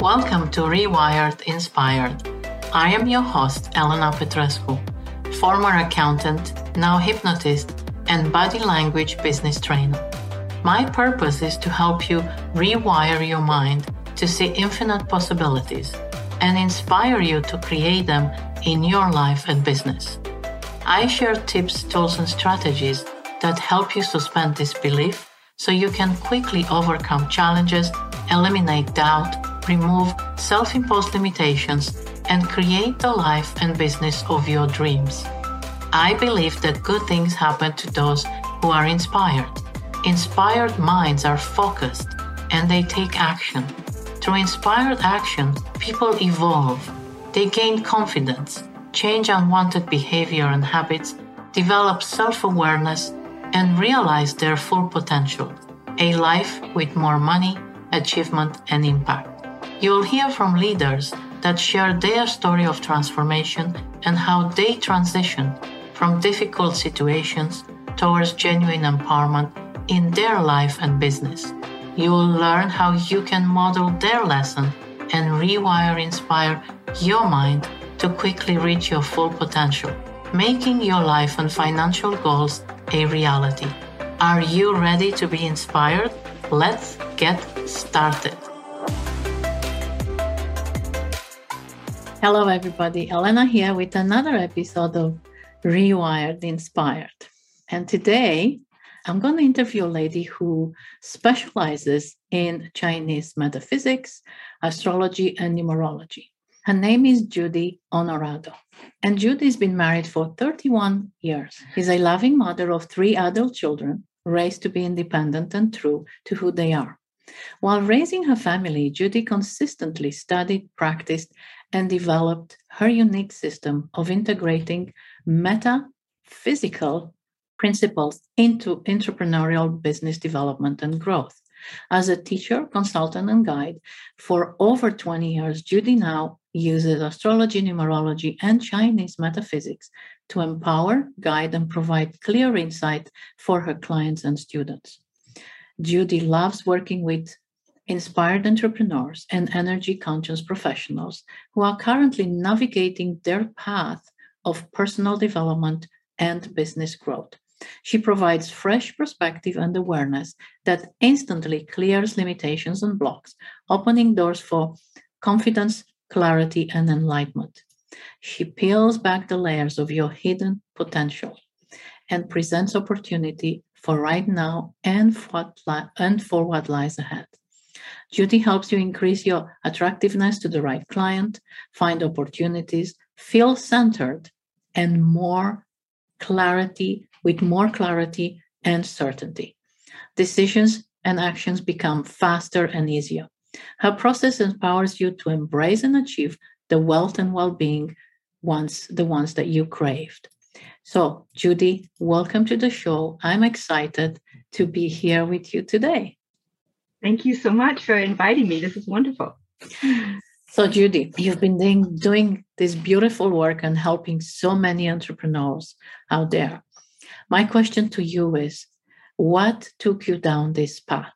Welcome to Rewired Inspired. I am your host, Elena Petrescu, former accountant, now hypnotist, and body language business trainer. My purpose is to help you rewire your mind to see infinite possibilities and inspire you to create them in your life and business. I share tips, tools, and strategies that help you suspend disbelief so you can quickly overcome challenges, eliminate doubt, remove self imposed limitations, and create the life and business of your dreams. I believe that good things happen to those who are inspired. Inspired minds are focused and they take action. Through inspired action, people evolve. They gain confidence, change unwanted behavior and habits, develop self awareness, and realize their full potential a life with more money, achievement, and impact. You'll hear from leaders that share their story of transformation and how they transition from difficult situations towards genuine empowerment in their life and business. You will learn how you can model their lesson and rewire inspire your mind to quickly reach your full potential, making your life and financial goals a reality. Are you ready to be inspired? Let's get started. Hello, everybody. Elena here with another episode of Rewired Inspired. And today I'm going to interview a lady who specializes in Chinese metaphysics, astrology, and numerology. Her name is Judy Honorado. And Judy's been married for 31 years. She's a loving mother of three adult children, raised to be independent and true to who they are. While raising her family, Judy consistently studied, practiced, and developed her unique system of integrating metaphysical principles into entrepreneurial business development and growth. As a teacher, consultant, and guide for over 20 years, Judy now uses astrology, numerology, and Chinese metaphysics to empower, guide, and provide clear insight for her clients and students. Judy loves working with inspired entrepreneurs and energy conscious professionals who are currently navigating their path of personal development and business growth. She provides fresh perspective and awareness that instantly clears limitations and blocks, opening doors for confidence, clarity, and enlightenment. She peels back the layers of your hidden potential and presents opportunity for right now and for what, and for what lies ahead. Judy helps you increase your attractiveness to the right client, find opportunities, feel centered, and more clarity, with more clarity and certainty. Decisions and actions become faster and easier. Her process empowers you to embrace and achieve the wealth and well-being ones the ones that you craved. So, Judy, welcome to the show. I'm excited to be here with you today. Thank you so much for inviting me. This is wonderful. So, Judy, you've been doing, doing this beautiful work and helping so many entrepreneurs out there. My question to you is what took you down this path?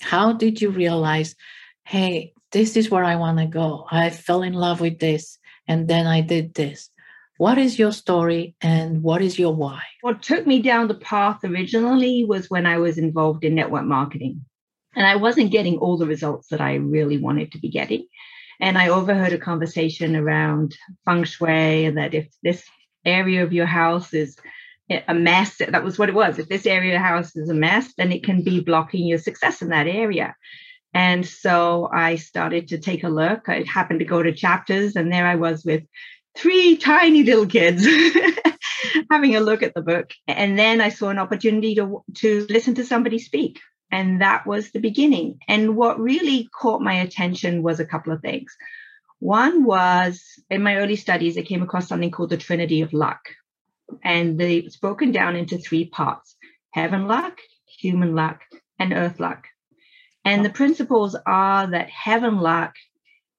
How did you realize, hey, this is where I want to go? I fell in love with this and then I did this. What is your story and what is your why? What took me down the path originally was when I was involved in network marketing. And I wasn't getting all the results that I really wanted to be getting. And I overheard a conversation around feng shui that if this area of your house is a mess, that was what it was. If this area of the house is a mess, then it can be blocking your success in that area. And so I started to take a look. I happened to go to chapters, and there I was with three tiny little kids having a look at the book. And then I saw an opportunity to, to listen to somebody speak. And that was the beginning. And what really caught my attention was a couple of things. One was in my early studies, I came across something called the Trinity of Luck. And it's broken down into three parts heaven luck, human luck, and earth luck. And the principles are that heaven luck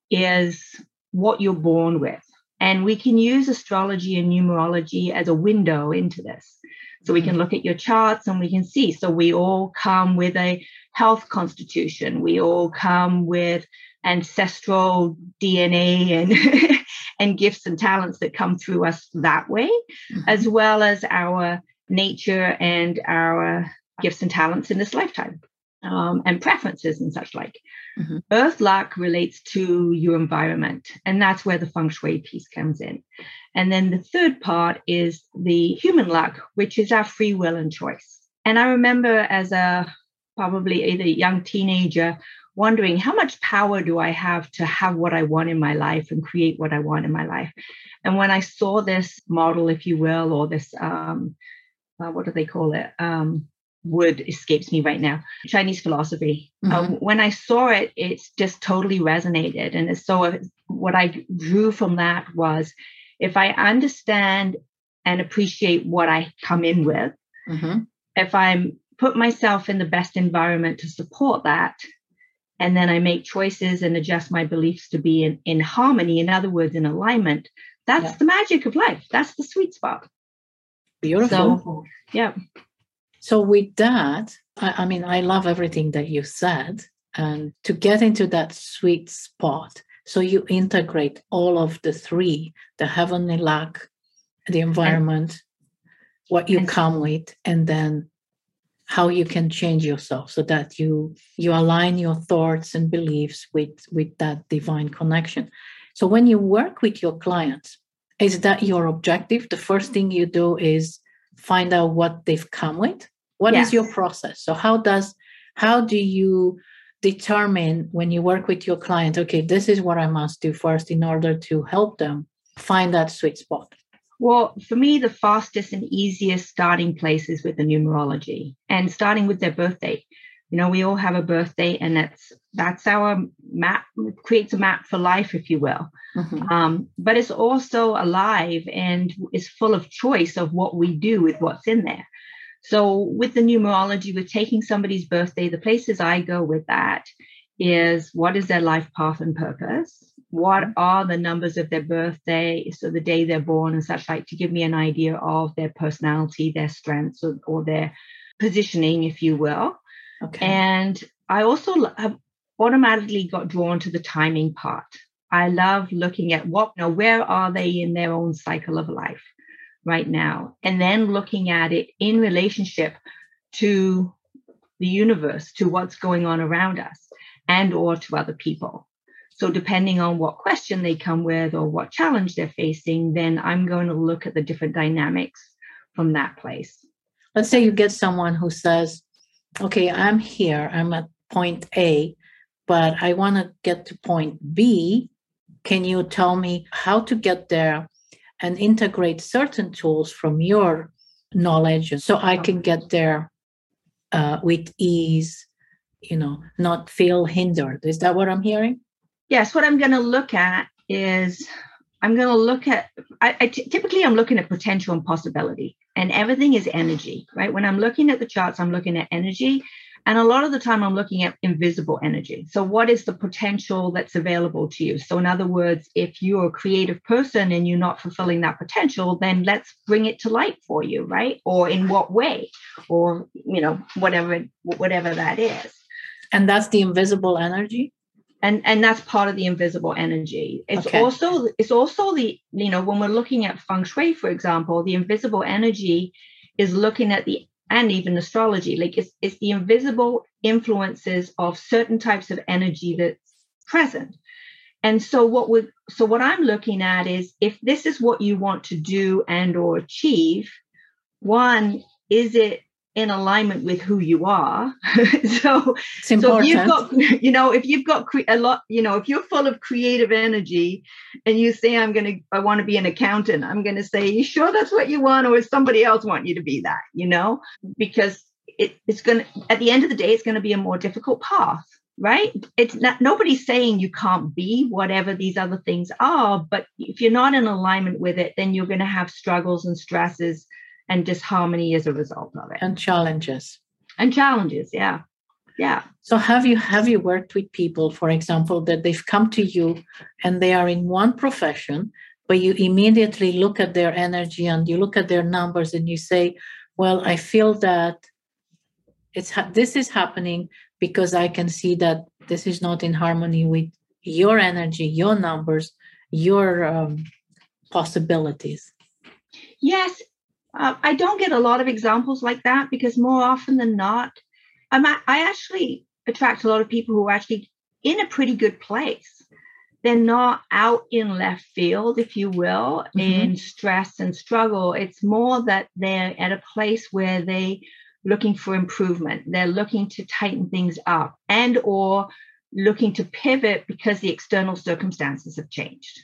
is what you're born with. And we can use astrology and numerology as a window into this. So we can look at your charts and we can see. So we all come with a health constitution. We all come with ancestral DNA and and gifts and talents that come through us that way, mm-hmm. as well as our nature and our gifts and talents in this lifetime um, and preferences and such like. Mm-hmm. Earth luck relates to your environment, and that's where the feng shui piece comes in. And then the third part is the human luck, which is our free will and choice. And I remember as a probably either young teenager wondering how much power do I have to have what I want in my life and create what I want in my life. And when I saw this model, if you will, or this, um, uh, what do they call it? Um, word escapes me right now. Chinese philosophy. Mm-hmm. um, when i saw it it's just totally resonated. And so what i drew from that was if i understand and appreciate what i come in with mm-hmm. if i'm put myself in the best environment to support that and then i make choices and adjust my beliefs to be in, in harmony in other words in alignment that's yeah. the magic of life. That's the sweet spot. Beautiful. So, yeah so, with that, I, I mean, I love everything that you said. And to get into that sweet spot, so you integrate all of the three the heavenly luck, the environment, and, what you and, come with, and then how you can change yourself so that you you align your thoughts and beliefs with with that divine connection so when you work with your clients is that your objective the first thing you do is find out what they've come with? What yes. is your process? So how does how do you determine when you work with your client okay this is what i must do first in order to help them find that sweet spot? Well for me the fastest and easiest starting place is with the numerology and starting with their birthday you know we all have a birthday and that's that's our map creates a map for life if you will. Mm-hmm. um, but it's also alive and is full of choice of what we do with what's in there. So with the numerology with taking somebody's birthday the places i go with that is what is their life path and purpose? What mm-hmm. are the numbers of their birthday? So the day they're born and such like to give me an idea of their personality their strengths or, or their positioning if you will Okay. And I also have automatically got drawn to the timing part. I love looking at what, you know, where are they in their own cycle of life right now? And then looking at it in relationship to the universe, to what's going on around us and or to other people. So depending on what question they come with or what challenge they're facing, then I'm going to look at the different dynamics from that place. Let's say you get someone who says, okay, I'm here, I'm at point A, but I want to get to point B. Can you tell me how to get there and integrate certain tools from your knowledge so I can get there uh, with ease, you know, not feel hindered? Is that what I'm hearing? Yes, what I'm going to look at is I'm going to look at, I, I t- typically I'm looking at potential and possibility and everything is energy, right? When I'm looking at the charts, I'm looking at energy. And a lot of the time, I'm looking at invisible energy. So, what is the potential that's available to you? So, in other words, if you're a creative person and you're not fulfilling that potential, then let's bring it to light for you, right? Or in what way? Or, you know, whatever, whatever that is. And that's the invisible energy? And and that's part of the invisible energy it's okay. also it's also the you know when we're looking at feng shui for example the invisible energy is looking at the and even astrology like it's, it's the invisible influences of certain types of energy that's present and so what would so what i'm looking at is if this is what you want to do and or achieve one is it in alignment with who you are. so, so if you've got, you know, if you've got cre- a lot, you know, if you're full of creative energy and you say, I'm going to, I want to be an accountant, I'm going to say, you sure that's what you want? Or is somebody else want you to be that, you know, because it, it's going to, at the end of the day, it's going to be a more difficult path. Right. It's not nobody's saying you can't be whatever these other things are, but if you're not in alignment with it, then you're going to have struggles and stresses and disharmony as a result of it. And challenges. And challenges yeah. Yeah. So have you have you worked with people for example that they've come to you and they are in one profession but you immediately look at their energy and you look at their numbers and you say well, I feel that it's ha- this is happening because I can see that this is not in harmony with your energy, your numbers, your um, possibilities. Yes, uh, I don't get a lot of examples like that because more often than not, I'm, I actually attract a lot of people who are actually in a pretty good place. They're not out in left field, if you will, mm-hmm. in stress and struggle. It's more that they're at a place where they looking for improvement. They're looking to tighten things up and or looking to pivot because the external circumstances have changed.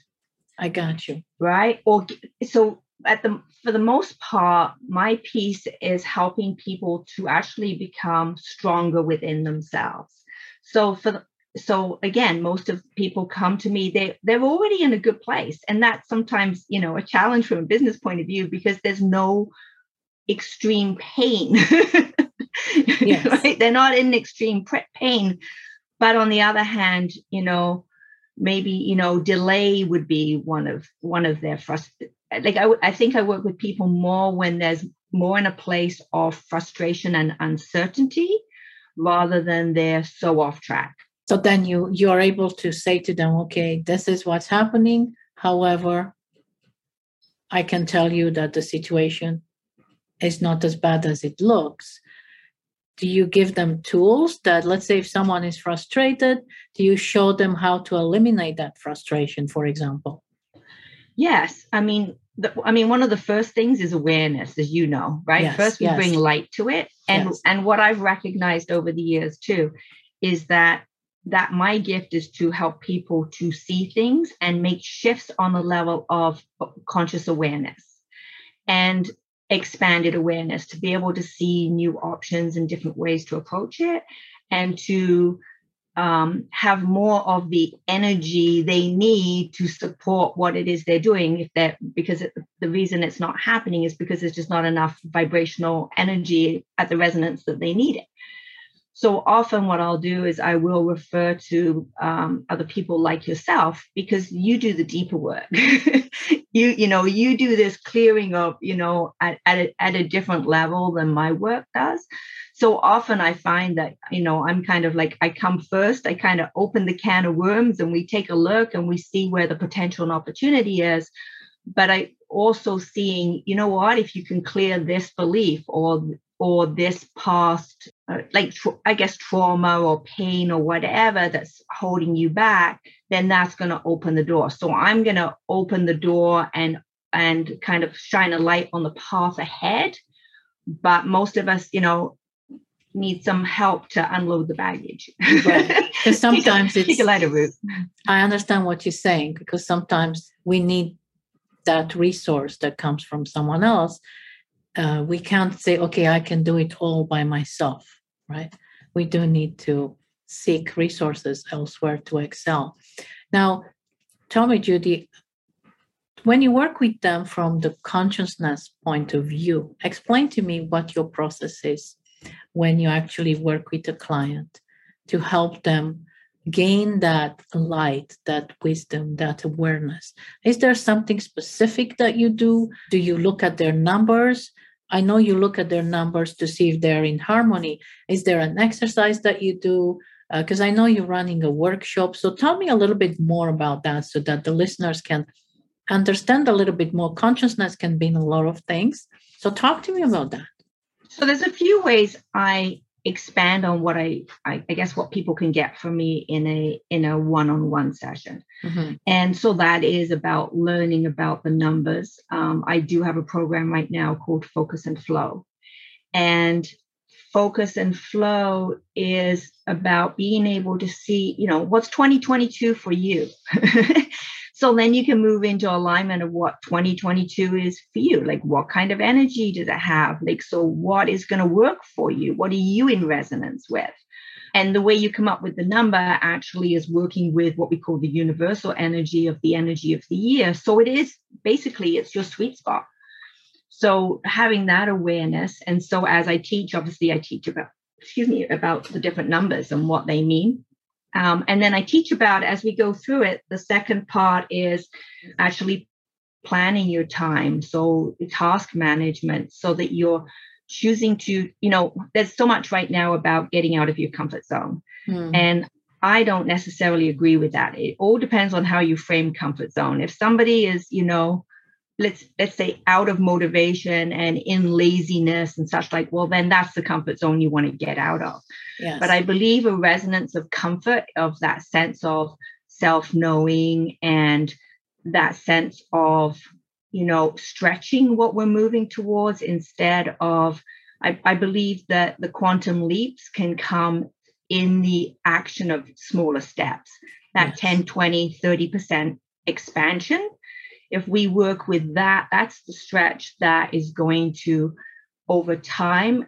I got you. Right? Or so at the for the most part, my piece is helping people to actually become stronger within themselves. So for the, so again, most of people come to me, they they're already in a good place. And that's sometimes, you know, a challenge from a business point of view because there's no extreme pain. yes. right? They're not in extreme pain. But on the other hand, you know, maybe you know delay would be one of one of their frust like I, I think i work with people more when there's more in a place of frustration and uncertainty rather than they're so off track. So then you you're able to say to them okay this is what's happening. However i can tell you that the situation is not as bad as it looks. Do you give them tools that let's say if someone is frustrated do you show them how to eliminate that frustration for example yes i mean the, i mean one of the first things is awareness as you know right yes, first we yes. bring light to it and yes. and what i've recognized over the years too is that that my gift is to help people to see things and make shifts on the level of conscious awareness and expanded awareness to be able to see new options and different ways to approach it and to um, have more of the energy they need to support what it is they're doing. If they're because it, the reason it's not happening is because there's just not enough vibrational energy at the resonance that they need it. So often what i'll do is i will refer to um, other people like yourself because you do the deeper work you you know you do this clearing up you know at, at, a, at a different level than my work does. So often i find that you know i'm kind of like i come first i kind of open the can of worms and we take a look and we see where the potential and opportunity is. But i also seeing you know what if you can clear this belief or or this past like tra- i guess trauma or pain or whatever that's holding you back then that's going to open the door. So i'm going to open the door and and kind of shine a light on the path ahead. But most of us you know need some help to unload the baggage. Right. Because sometimes take a, it's a lighter route. I understand what you're saying because sometimes we need that resource that comes from someone else. Uh, we can't say, okay, I can do it all by myself, right? We do need to seek resources elsewhere to excel. Now, tell me, Judy, when you work with them from the consciousness point of view, explain to me what your process is when you actually work with a client to help them gain that light, that wisdom, that awareness. Is there something specific that you do? Do you look at their numbers? I know you look at their numbers to see if they're in harmony. Is there an exercise that you do? Because uh, I know you're running a workshop. So tell me a little bit more about that so that the listeners can understand a little bit more. Consciousness can be in a lot of things. So talk to me about that. So there's a few ways I expand on what I, I, I guess what people can get from me in a in a one-on-one session. Mm-hmm. and so that is about learning about the numbers. Um, i do have a program right now called focus and flow. And focus and flow is about being able to see you know what's 2022 for you So then you can move into alignment of what 2022 is for you. Like, what kind of energy does it have? Like, so what is going to work for you? What are you in resonance with? And the way you come up with the number actually is working with what we call the universal energy of the energy of the year. So it is basically it's your sweet spot. So having that awareness, and so as I teach, obviously I teach about excuse me about the different numbers and what they mean um, and then I teach about as we go through it. The second part is actually planning your time. So task management so that you're choosing to, you know, there's so much right now about getting out of your comfort zone. Mm. And I don't necessarily agree with that. It all depends on how you frame comfort zone. If somebody is, you know, let's let's say out of motivation and in laziness and such like, well, then that's the comfort zone you want to get out of. Yes. But I believe a resonance of comfort, of that sense of self-knowing and that sense of you know, stretching what we're moving towards instead of, I, I believe that the quantum leaps can come in the action of smaller steps, that yes. 10, 20, 30% expansion. If we work with that, that's the stretch that is going to, over time,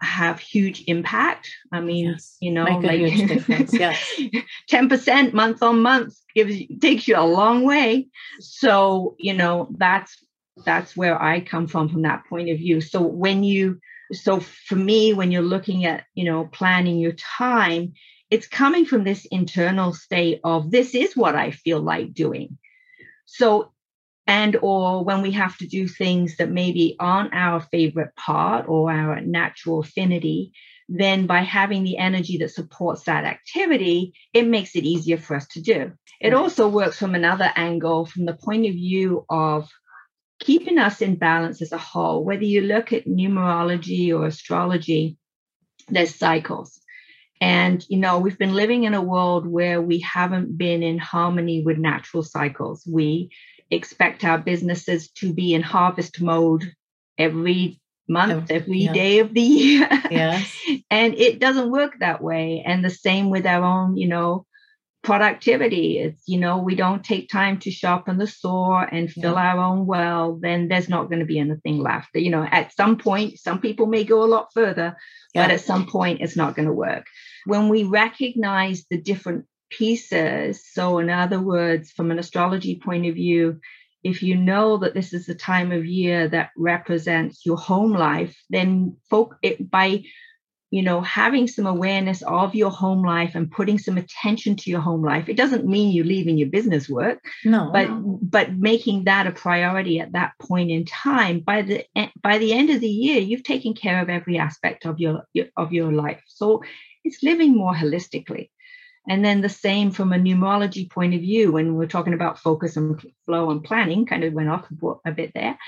have huge impact. I mean, yes. you know, like huge difference. Yes. 10% month on month gives takes you a long way. So, you know, that's that's where I come from from that point of view. So when you so for me, when you're looking at, you know, planning your time, it's coming from this internal state of this is what I feel like doing. So and or when we have to do things that maybe aren't our favorite part or our natural affinity then by having the energy that supports that activity it makes it easier for us to do. It also works from another angle from the point of view of keeping us in balance as a whole whether you look at numerology or astrology there's cycles. And, you know, we've been living in a world where we haven't been in harmony with natural cycles. We expect our businesses to be in harvest mode every month, every yeah. day of the year. Yes. and it doesn't work that way. And the same with our own, you know, productivity. It's, you know, we don't take time to sharpen the saw and fill yeah. our own well, then there's not going to be anything left. You know, at some point, some people may go a lot further, yeah. but at some point, it's not going to work. When we recognize the different pieces. So, in other words, from an astrology point of view, if you know that this is the time of year that represents your home life, then folk it, by you know having some awareness of your home life and putting some attention to your home life it doesn't mean you're leaving your business work no but but making that a priority at that point in time by the by the end of the year you've taken care of every aspect of your of your life. So it's living more holistically and then the same from a numerology point of view, when we're talking about focus and flow and planning, kind of went off a bit there.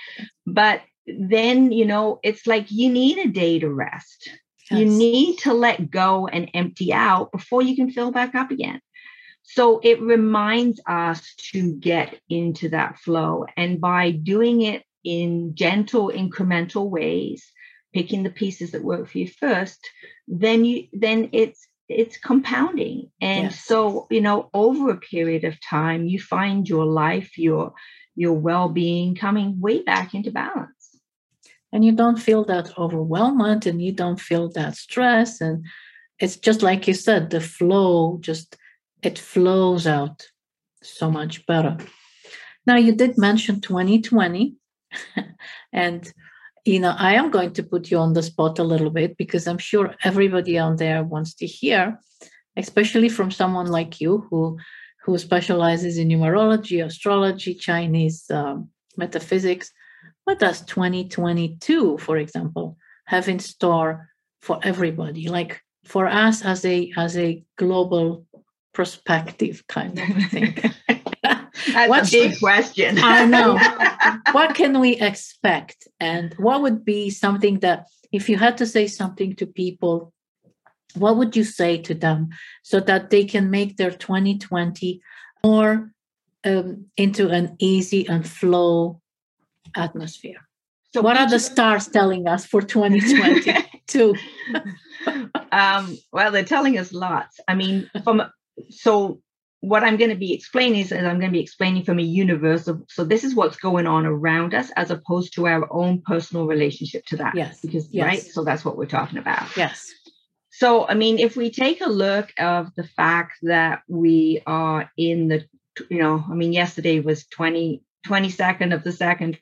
But then, you know, it's like you need a day to rest. Yes. You need to let go and empty out before you can fill back up again. So it reminds us to get into that flow. And by doing it in gentle, incremental ways, picking the pieces that work for you first, then you then it's it's compounding. And yes. so you know over a period of time you find your life your your well-being coming way back into balance. And you don't feel that overwhelmed and you don't feel that stress and it's just like you said the flow just it flows out so much better. Now you did mention 2020 and you know, I am going to put you on the spot a little bit because I'm sure everybody out there wants to hear, especially from someone like you who who specializes in numerology, astrology, Chinese um, metaphysics. What does 2022, for example, have in store for everybody? Like for us as a as a global perspective kind of thing. That's What's, a big question. I know. what can we expect? And what would be something that, if you had to say something to people, what would you say to them so that they can make their 2020 more um, into an easy and flow atmosphere? So what are the stars telling us for 2022? um, well, they're telling us lots. I mean, from so what I'm going to be explaining is, is I'm going to be explaining from a universal. So this is what's going on around us as opposed to our own personal relationship to that. Yes. Because yes. right. So that's what we're talking about. Yes. So I mean, if we take a look of the fact that we are in the, you know, I mean, yesterday was 20, 22nd of the second,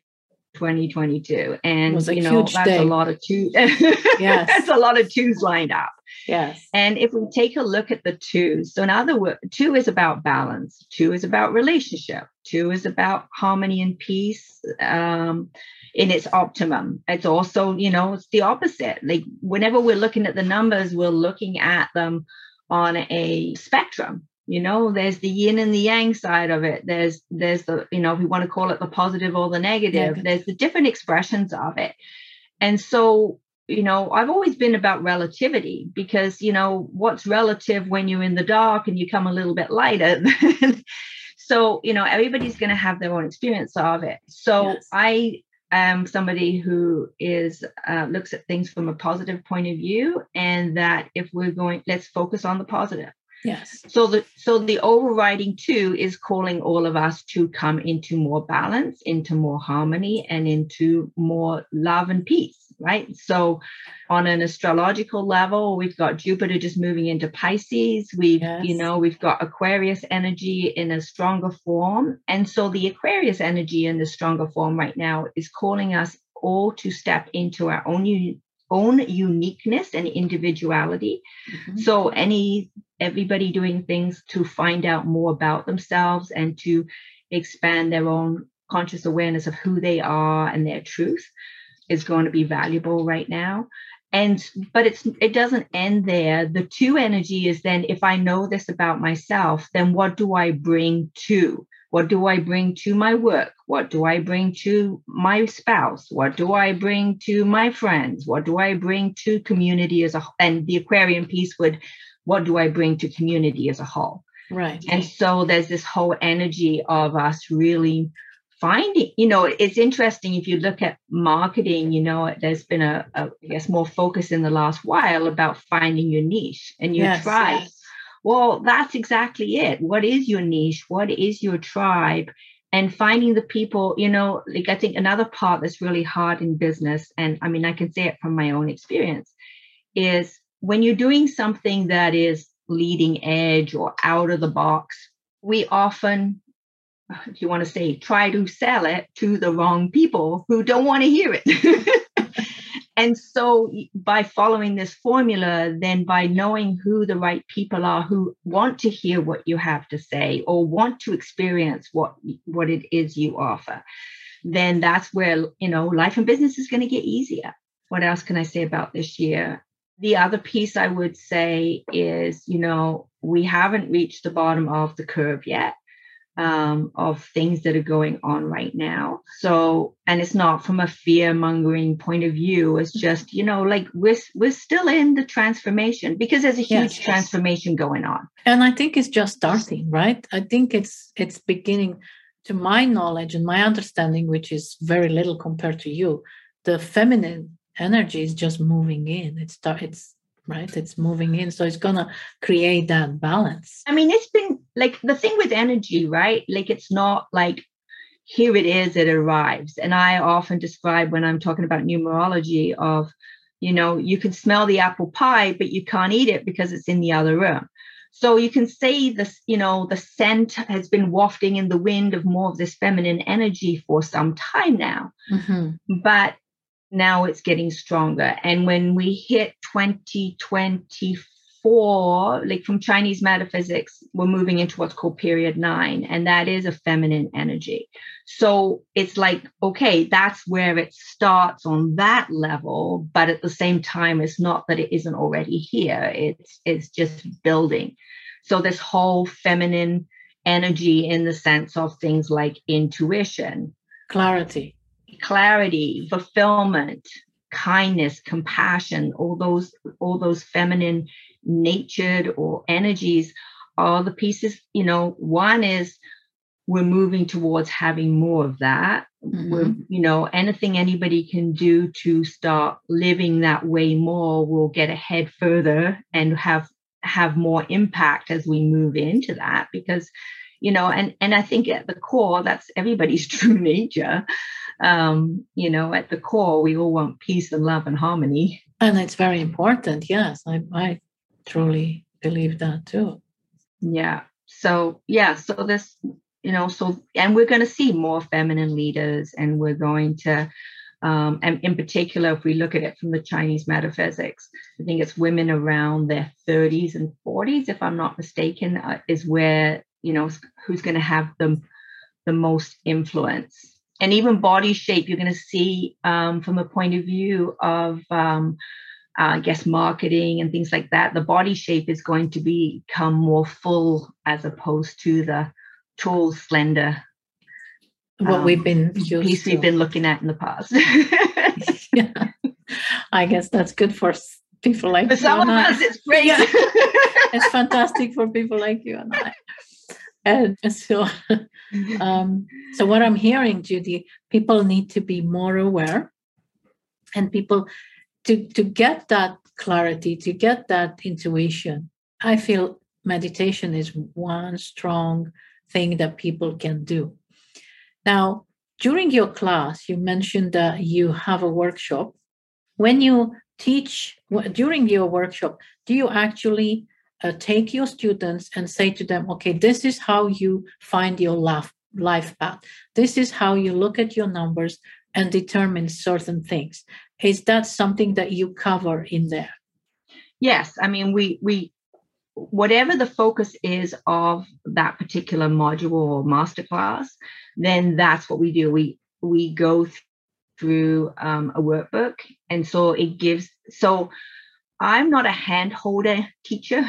2022 and you know that's day. a lot of two yes. that's a lot of twos lined up. Yes. And if we take a look at the twos so in other words two is about balance two is about relationship two is about harmony and peace um, in its optimum. It's also you know it's the opposite. Like whenever we're looking at the numbers we're looking at them on a spectrum you know there's the yin and the yang side of it there's there's the you know if we want to call it the positive or the negative yeah. there's the different expressions of it and so you know i've always been about relativity because you know what's relative when you're in the dark and you come a little bit lighter so you know everybody's going to have their own experience of it so yes. i am somebody who is uh, looks at things from a positive point of view and that if we're going let's focus on the positive Yes. So the so the overriding two is calling all of us to come into more balance, into more harmony, and into more love and peace, right? So on an astrological level, we've got Jupiter just moving into Pisces. We've, yes. you know, we've got Aquarius energy in a stronger form. And so the Aquarius energy in the stronger form right now is calling us all to step into our own own uniqueness and individuality. Mm-hmm. So any everybody doing things to find out more about themselves and to expand their own conscious awareness of who they are and their truth is going to be valuable right now and but it's it doesn't end there the two energy is then if i know this about myself then what do i bring to what do I bring to my work? What do I bring to my spouse? What do I bring to my friends? What do I bring to community as a and the Aquarian piece would what do I bring to community as a whole? Right. And so there's this whole energy of us really finding, you know, it's interesting if you look at marketing, you know, there's been a, a I guess more focus in the last while about finding your niche and your yes, tribe. Yes well, that's exactly it. What is your niche? What is your tribe? And finding the people, you know, like I think another part that's really hard in business, and I mean, I can say it from my own experience, is when you're doing something that is leading edge or out of the box, we often, if you want to say, try to sell it to the wrong people who don't want to hear it. And so, by following this formula, then by knowing who the right people are who want to hear what you have to say or want to experience what, what it is you offer, then that's where, you know, life and business is going to get easier. What else can I say about this year? The other piece I would say is, you know, we haven't reached the bottom of the curve yet um, of things that are going on right now. So, and it's not from a fear mongering point of view. It's mm-hmm. just, you know, like we're, we're still in the transformation because there's a huge yes, transformation yes. going on. And I think it's just starting, right? I think it's, it's beginning to my knowledge and my understanding, which is very little compared to you. The feminine energy is just moving in. It's, it's right? It's moving in. So it's gonna create that balance. I mean it's been like the thing with energy right? Like it's not like here it is it arrives. And i often describe when i'm talking about numerology of you know you can smell the apple pie but you can't eat it because it's in the other room. So you can say this you know the scent has been wafting in the wind of more of this feminine energy for some time now. Mm-hmm. but now it's getting stronger. And when we hit 2024, like from Chinese metaphysics, we're moving into what's called period nine, and that is a feminine energy. So it's like, okay, that's where it starts on that level, but at the same time, it's not that it isn't already here. It's it's just building. So this whole feminine energy in the sense of things like intuition, clarity clarity, fulfillment, kindness, compassion, all those, all those feminine natured or energies are the pieces, you know, one is we're moving towards having more of that. Mm-hmm. We're, you know, anything anybody can do to start living that way more will get ahead further and have have more impact as we move into that because you know and and i think at the core that's everybody's true nature um, you know, at the core, we all want peace and love and harmony. And it's very important. Yes, I, I truly believe that too. Yeah. So, yeah. So, this, you know, so, and we're going to see more feminine leaders and we're going to, um, and in particular, if we look at it from the Chinese metaphysics, I think it's women around their 30s and 40s, if I'm not mistaken, uh, is where, you know, who's going to have the, the most influence. And even body shape, you're going to see um, from a point of view of, um, uh, I guess, marketing and things like that, the body shape is going to become more full as opposed to the tall, slender what um, we've been piece we've been looking at in the past. yeah. I guess that's good for people like for some of us. It's great. Yeah. it's fantastic for people like you and I. And so, um, so what I'm hearing, Judy, people need to be more aware, and people to to get that clarity, to get that intuition. I feel meditation is one strong thing that people can do now, during your class, you mentioned that you have a workshop. When you teach during your workshop, do you actually uh, take your students and say to them, okay, this is how you find your life, life path. This is how you look at your numbers and determine certain things. Is that something that you cover in there? Yes. I mean, we, we, whatever the focus is of that particular module or masterclass, then that's what we do. We we go through um, a workbook, and so it gives. So I'm not a hand holder teacher.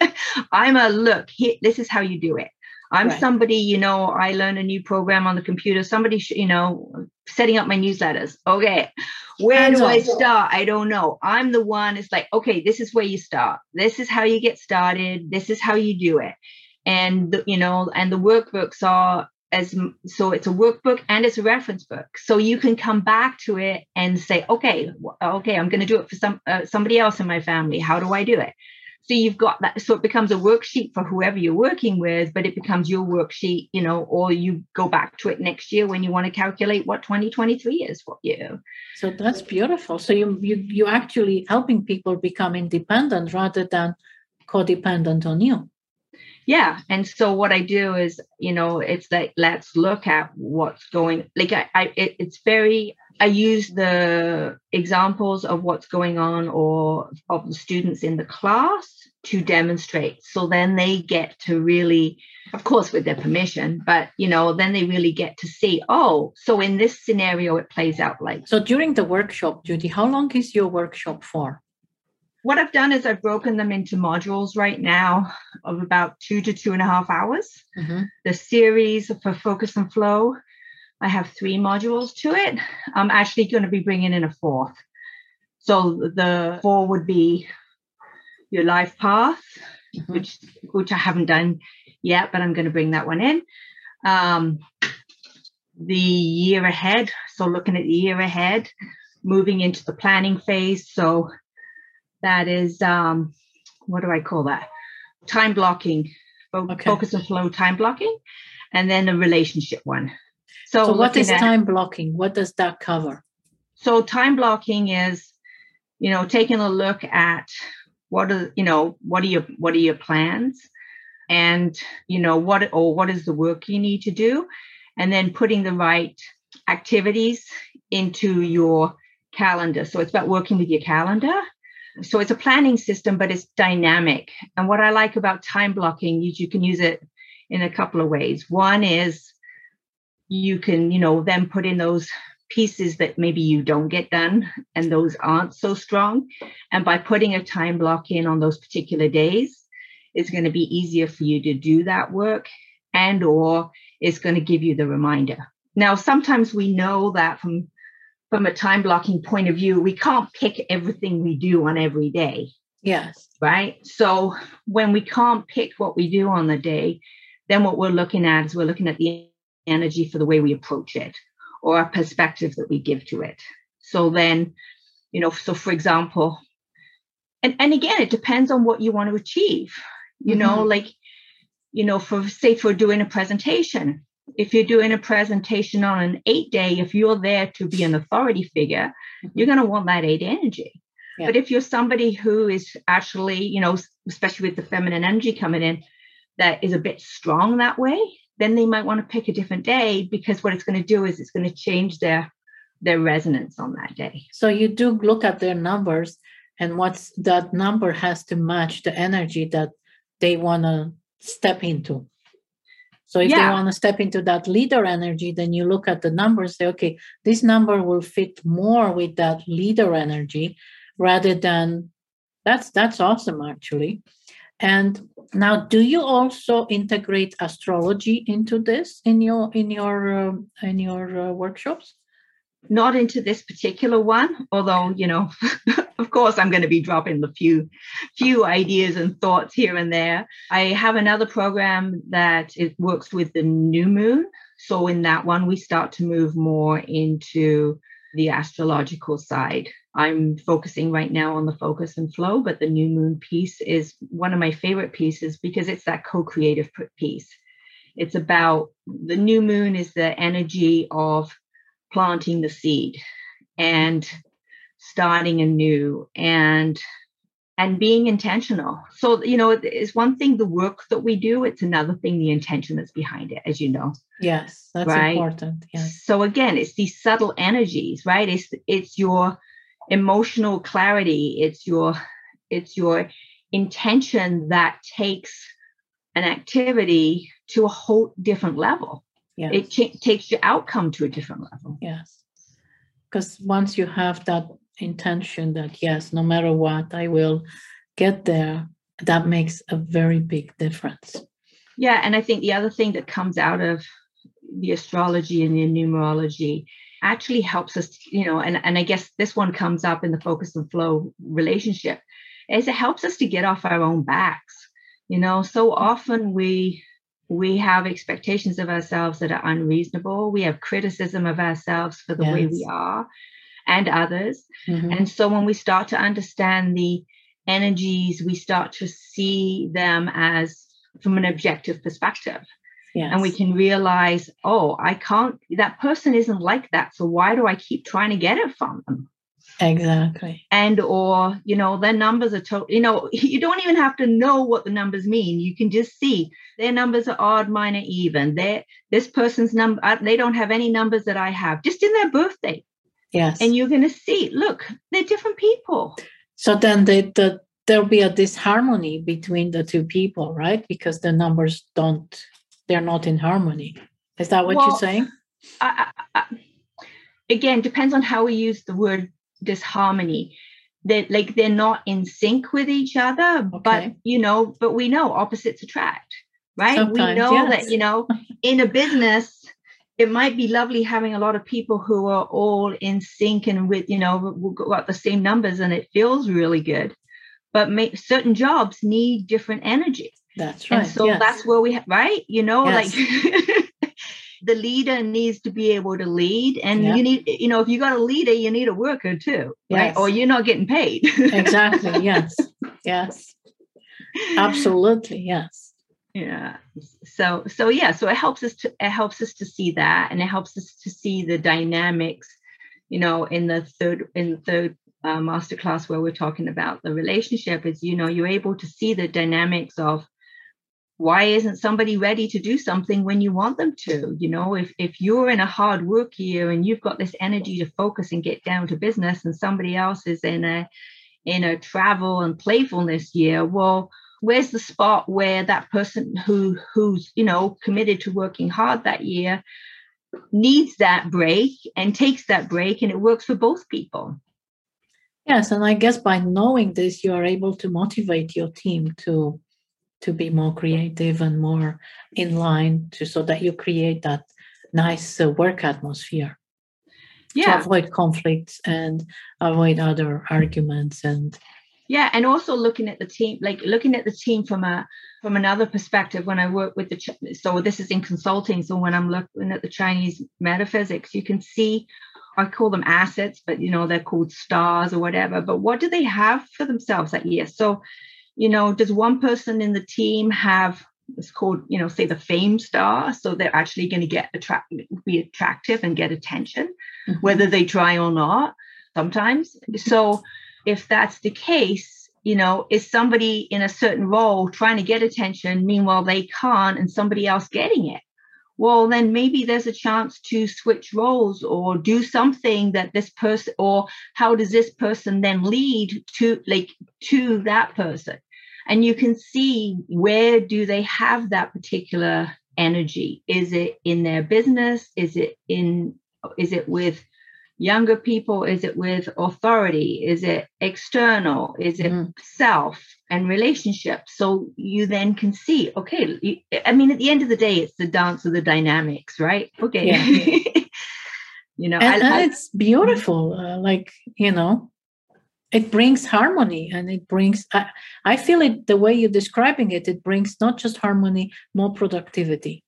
I'm a look. Here, this is how you do it. I'm right. somebody, you know, I learn a new program on the computer. Somebody, you know, setting up my newsletters. Okay, where Hands do I start? I don't know. I'm the one. It's like, okay, this is where you start. This is how you get started. This is how you do it. And the, you know, and the workbooks are as so it's a workbook and it's a reference book. So you can come back to it and say okay okay i'm going to do it for some uh, somebody else in my family. How do i do it? So you've got that so it becomes a worksheet for whoever you're working with but it becomes your worksheet you know or you go back to it next year when you want to calculate what 2023 is for you. So that's beautiful. So you you you actually helping people become independent rather than codependent on you yeah and so what i do is you know it's like let's look at what's going like i, I it, it's very i use the examples of what's going on or of the students in the class to demonstrate. So then they get to really of course with their permission but you know then they really get to see oh so in this scenario it plays out like so during the workshop judy how long is your workshop for what I've done is I've broken them into modules right now of about two to two and a half hours. Mm-hmm. The series for Focus and Flow, I have three modules to it. I'm actually going to be bringing in a fourth. So the four would be your life path, mm-hmm. which which I haven't done yet, but I'm going to bring that one in. Um, the year ahead, so looking at the year ahead, moving into the planning phase. So that is um, what do I call that? Time blocking, okay. focus and flow time blocking, and then a relationship one. So, so what is at, time blocking? What does that cover? So time blocking is, you know, taking a look at what are you know what are your what are your plans, and you know what or what is the work you need to do, and then putting the right activities into your calendar. So it's about working with your calendar so it's a planning system, but it's dynamic. And what I like about time blocking is you can use it in a couple of ways. One is you can, you know, then put in those pieces that maybe you don't get done and those aren't so strong. And by putting a time block in on those particular days, it's going to be easier for you to do that work and or it's going to give you the reminder. Now, sometimes we know that from from a time blocking point of view, we can't pick everything we do on every day. Yes. Right. So when we can't pick what we do on the day, then what we're looking at is we're looking at the energy for the way we approach it or a perspective that we give to it. So then, you know, so for example, and, and again, it depends on what you want to achieve. You mm-hmm. know, like, you know, for say for doing a presentation, if you're doing a presentation on an eight day, if you're there to be an authority figure, mm-hmm. you're going to want that eight energy. Yeah. But if you're somebody who is actually, you know, especially with the feminine energy coming in, that is a bit strong that way, then they might want to pick a different day because what it's going to do is it's going to change their their resonance on that day. So you do look at their numbers and what's that number has to match the energy that they want to step into. So if yeah. they want to step into that leader energy, then you look at the numbers, say, okay, this number will fit more with that leader energy rather than that's that's awesome actually. And now, do you also integrate astrology into this in your in your uh, in your uh, workshops? Not into this particular one, although you know, of course, I'm going to be dropping the few few ideas and thoughts here and there. I have another program that it works with the new moon. So in that one, we start to move more into the astrological side. I'm focusing right now on the focus and flow, but the new moon piece is one of my favorite pieces because it's that co creative piece. It's about the new moon is the energy of planting the seed and starting anew and and being intentional. So, you know, it's one thing the work that we do, it's another thing the intention that's behind it, as you know. Yes, that's right? important. Yes. So again, it's these subtle energies, right? It's it's your emotional clarity, it's your it's your intention that takes an activity to a whole different level. Yes. It ch- takes your outcome to a different level. Yes. Because once you have that intention that yes no matter what i will get there that makes a very big difference yeah and i think the other thing that comes out of the astrology and the numerology actually helps us you know and, and i guess this one comes up in the focus and flow relationship is it helps us to get off our own backs you know so often we we have expectations of ourselves that are unreasonable we have criticism of ourselves for the yes. way we are and others. Mm-hmm. And so when we start to understand the energies, we start to see them as from an objective perspective. Yes. And we can realize, oh, I can't, that person isn't like that. So why do I keep trying to get it from them? Exactly. And or, you know, their numbers are total, you know, you don't even have to know what the numbers mean. You can just see their numbers are odd, minor, even. They this person's number, they don't have any numbers that I have, just in their birthday. Yes. And you're going to see, look, they're different people. So then the, the, there'll be a disharmony between the two people, right? Because the numbers don't, they're not in harmony. Is that what well, you're saying? I, I, again, depends on how we use the word disharmony. They're like they're not in sync with each other, okay. but you know, but we know opposites attract, right? Sometimes, we know yes. that you know, in a business, it might be lovely having a lot of people who are all in sync and with you know got the same numbers and it feels really good but make, certain jobs need different energy that's right and so yes. that's where we have right you know yes. like the leader needs to be able to lead and yeah. you need you know if you got a leader you need a worker too yes. right or you're not getting paid exactly yes yes absolutely yes yeah so so yeah so it helps us to it helps us to see that and it helps us to see the dynamics you know in the third in the third uh, masterclass where we're talking about the relationship is you know you're able to see the dynamics of why isn't somebody ready to do something when you want them to? You know if if you're in a hard work year and you've got this energy to focus and get down to business and somebody else is in a in a travel and playfulness year well where's the spot where that person who who's you know committed to working hard that year needs that break and takes that break and it works for both people? Yes and i guess by knowing this you are able to motivate your team to to be more creative and more in line to so that you create that nice uh, work atmosphere yeah. to avoid conflicts and avoid other arguments and yeah and also looking at the team like looking at the team from a from another perspective when i work with the so this is in consulting so when i'm looking at the chinese metaphysics you can see i call them assets but you know they're called stars or whatever but what do they have for themselves that year so you know does one person in the team have it's called you know say the fame star so they're actually going to get attract be attractive and get attention mm-hmm. whether they try or not sometimes so if that's the case, you know, is somebody in a certain role trying to get attention, meanwhile they can't, and somebody else getting it? Well then maybe there's a chance to switch roles or do something that this person or how does this person then lead to like to that person? And you can see where do they have that particular energy? Is it in their business? Is it in is it with younger people is it with authority is it external is it mm. self and relationship so you then can see okay you, i mean at the end of the day it's the dance of the dynamics right okay yeah. you know and, I, and I, it's beautiful uh, like you know it brings harmony and it brings I, I feel it the way you're describing it it brings not just harmony more productivity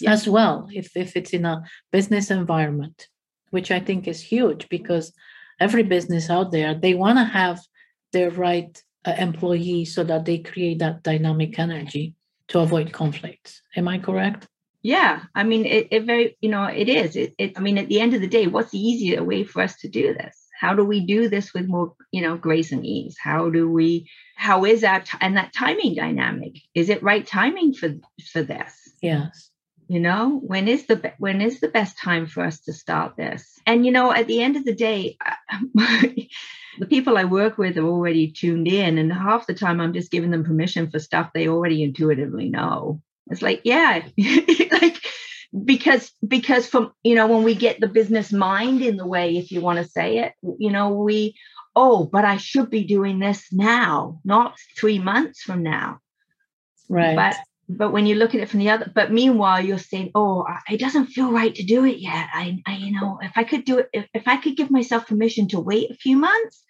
yeah. as well if if it's in a business environment which i think is huge because every business out there they want to have their right uh, employees so that they create that dynamic energy to avoid conflicts. Am i correct? Yeah i mean it, it very you know it is. It, it i mean at the end of the day what's the easier way for us to do this? How do we do this with more you know grace and ease? How do we how is that and that timing dynamic is it right timing for for this? Yes you know when is the when is the best time for us to start this? And you know at the end of the day the people i work with are already tuned in and half the time i'm just giving them permission for stuff they already intuitively know. It's like yeah like because because from you know when we get the business mind in the way if you want to say it you know we oh but i should be doing this now not three months from now. Right. But but when you look at it from the other but meanwhile you're saying oh it doesn't feel right to do it yet. I, I you know if i could do it if, if i could give myself permission to wait a few months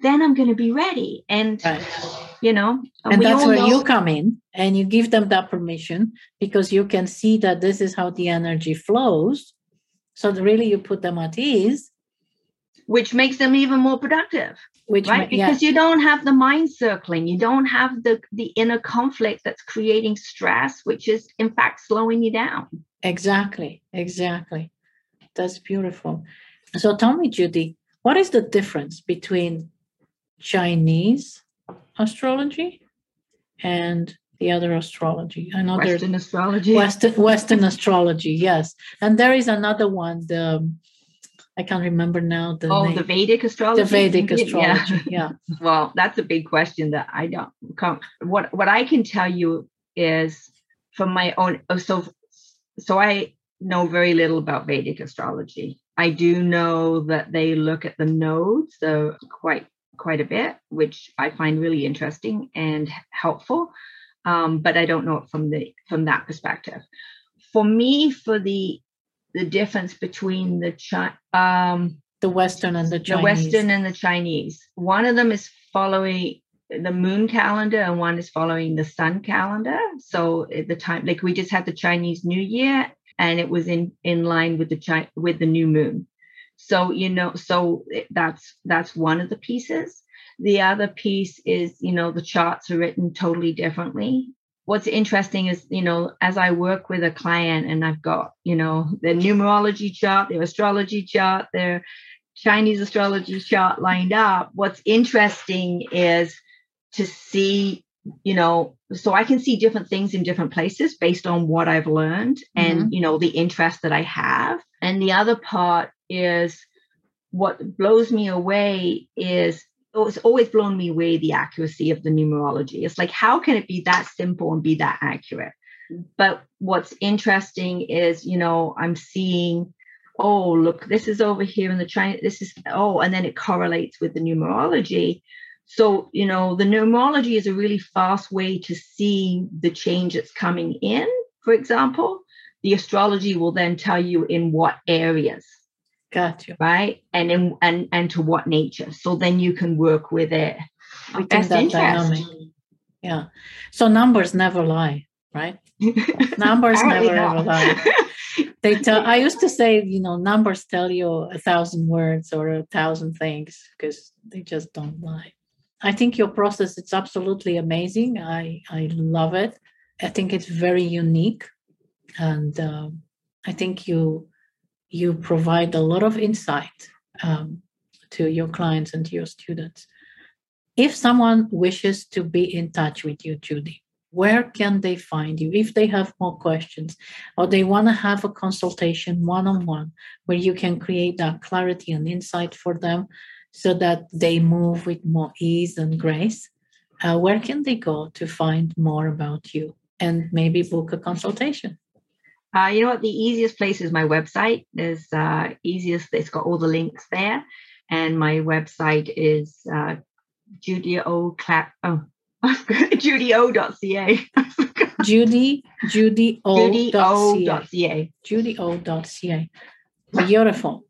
then i'm going to be ready. And right. you know and that's where know- you come in and you give them that permission because you can see that this is how the energy flows. So really you put them at ease. Which makes them even more productive which right? because yeah. you don't have the mind circling. You don't have the the inner conflict that's creating stress which is in fact slowing you down. Exactly exactly. That's beautiful. So tell me judy what is the difference between chinese astrology and the other astrology? Another western astrology. Western western astrology yes. And there is another one the I can't remember now the oh name. the Vedic astrology. The Vedic astrology, yeah. yeah. well, that's a big question that I don't come. What what I can tell you is from my own. Oh, so so I know very little about Vedic astrology. I do know that they look at the nodes so quite quite a bit, which I find really interesting and helpful. Um, but I don't know it from the from that perspective. For me, for the the difference between the Chi- um, the Western and the Chinese. The Western and the Chinese. One of them is following the moon calendar and one is following the sun calendar. So at the time, like we just had the Chinese New Year and it was in in line with the Chi- with the new moon. So you know, so that's that's one of the pieces. The other piece is, you know, the charts are written totally differently what's interesting is you know as i work with a client and i've got you know their numerology chart their astrology chart their chinese astrology chart lined up what's interesting is to see you know so i can see different things in different places based on what i've learned and mm-hmm. you know the interest that i have and the other part is what blows me away is it's always blown me away the accuracy of the numerology. It's like, how can it be that simple and be that accurate? But what's interesting is, you know, I'm seeing, oh, look, this is over here in the China, this is, oh, and then it correlates with the numerology. So, you know, the numerology is a really fast way to see the change that's coming in, for example. The astrology will then tell you in what areas Gotcha. Right. And in, and and to what nature. So then you can work with it. With that dynamic. Yeah. So numbers never lie, right? numbers never ever lie. They tell I used to say, you know, numbers tell you a thousand words or a thousand things because they just don't lie. I think your process it's absolutely amazing. I I love it. I think it's very unique, and um, I think you you provide a lot of insight um, to your clients and to your students. If someone wishes to be in touch with you, Judy, where can they find you if they have more questions or they want to have a consultation one-on-one where you can create that clarity and insight for them so that they move with more ease and grace uh, where can they go to find more about you and maybe book a consultation uh, you know what? The easiest place is my website. There's uh, easiest. It's got all the links there, and my website is uh, Judy O. Clap. Oh, judyo.ca. Judy, Judy O. Judy O Judy O.ca. Beautiful.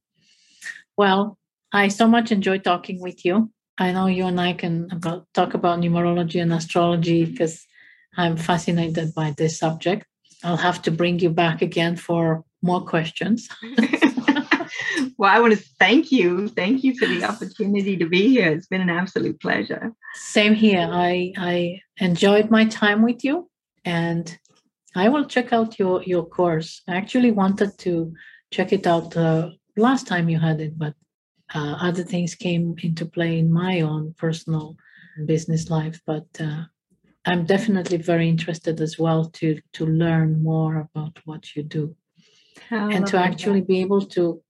Well, I so much enjoy talking with you. I know you and I can about, talk about numerology and astrology because I'm fascinated by this subject. I'll have to bring you back again for more questions. well, I want to thank you. Thank you for the opportunity to be here. It's been an absolute pleasure. Same here. I I enjoyed my time with you and I will check out your your course. I actually wanted to check it out uh, last time you had it, but uh, other things came into play in my own personal business life. But uh, I'm definitely very interested as well to to learn more about what you do, and to actually that. be able to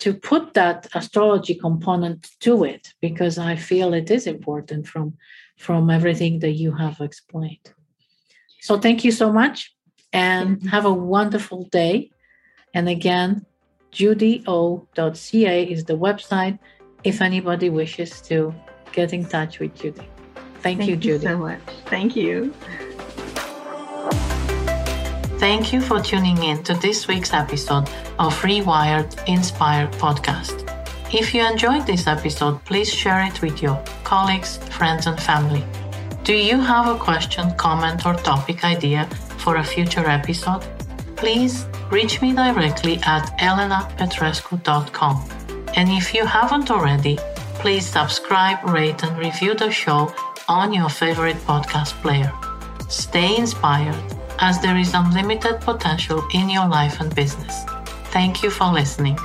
to put that astrology component to it because I feel it is important from from everything that you have explained. So thank you so much, and have a wonderful day. And again, judyo.ca is the website if anybody wishes to get in touch with Judy. Thank, Thank you, Judy. so much. Thank you. Thank you for tuning in to this week's episode of Rewired Inspired podcast. If you enjoyed this episode, please share it with your colleagues, friends, and family. Do you have a question, comment, or topic idea for a future episode? Please reach me directly at elenapetrescu.com. And if you haven't already, please subscribe, rate, and review the show on your favorite podcast player. Stay inspired as there is unlimited potential in your life and business. Thank you for listening.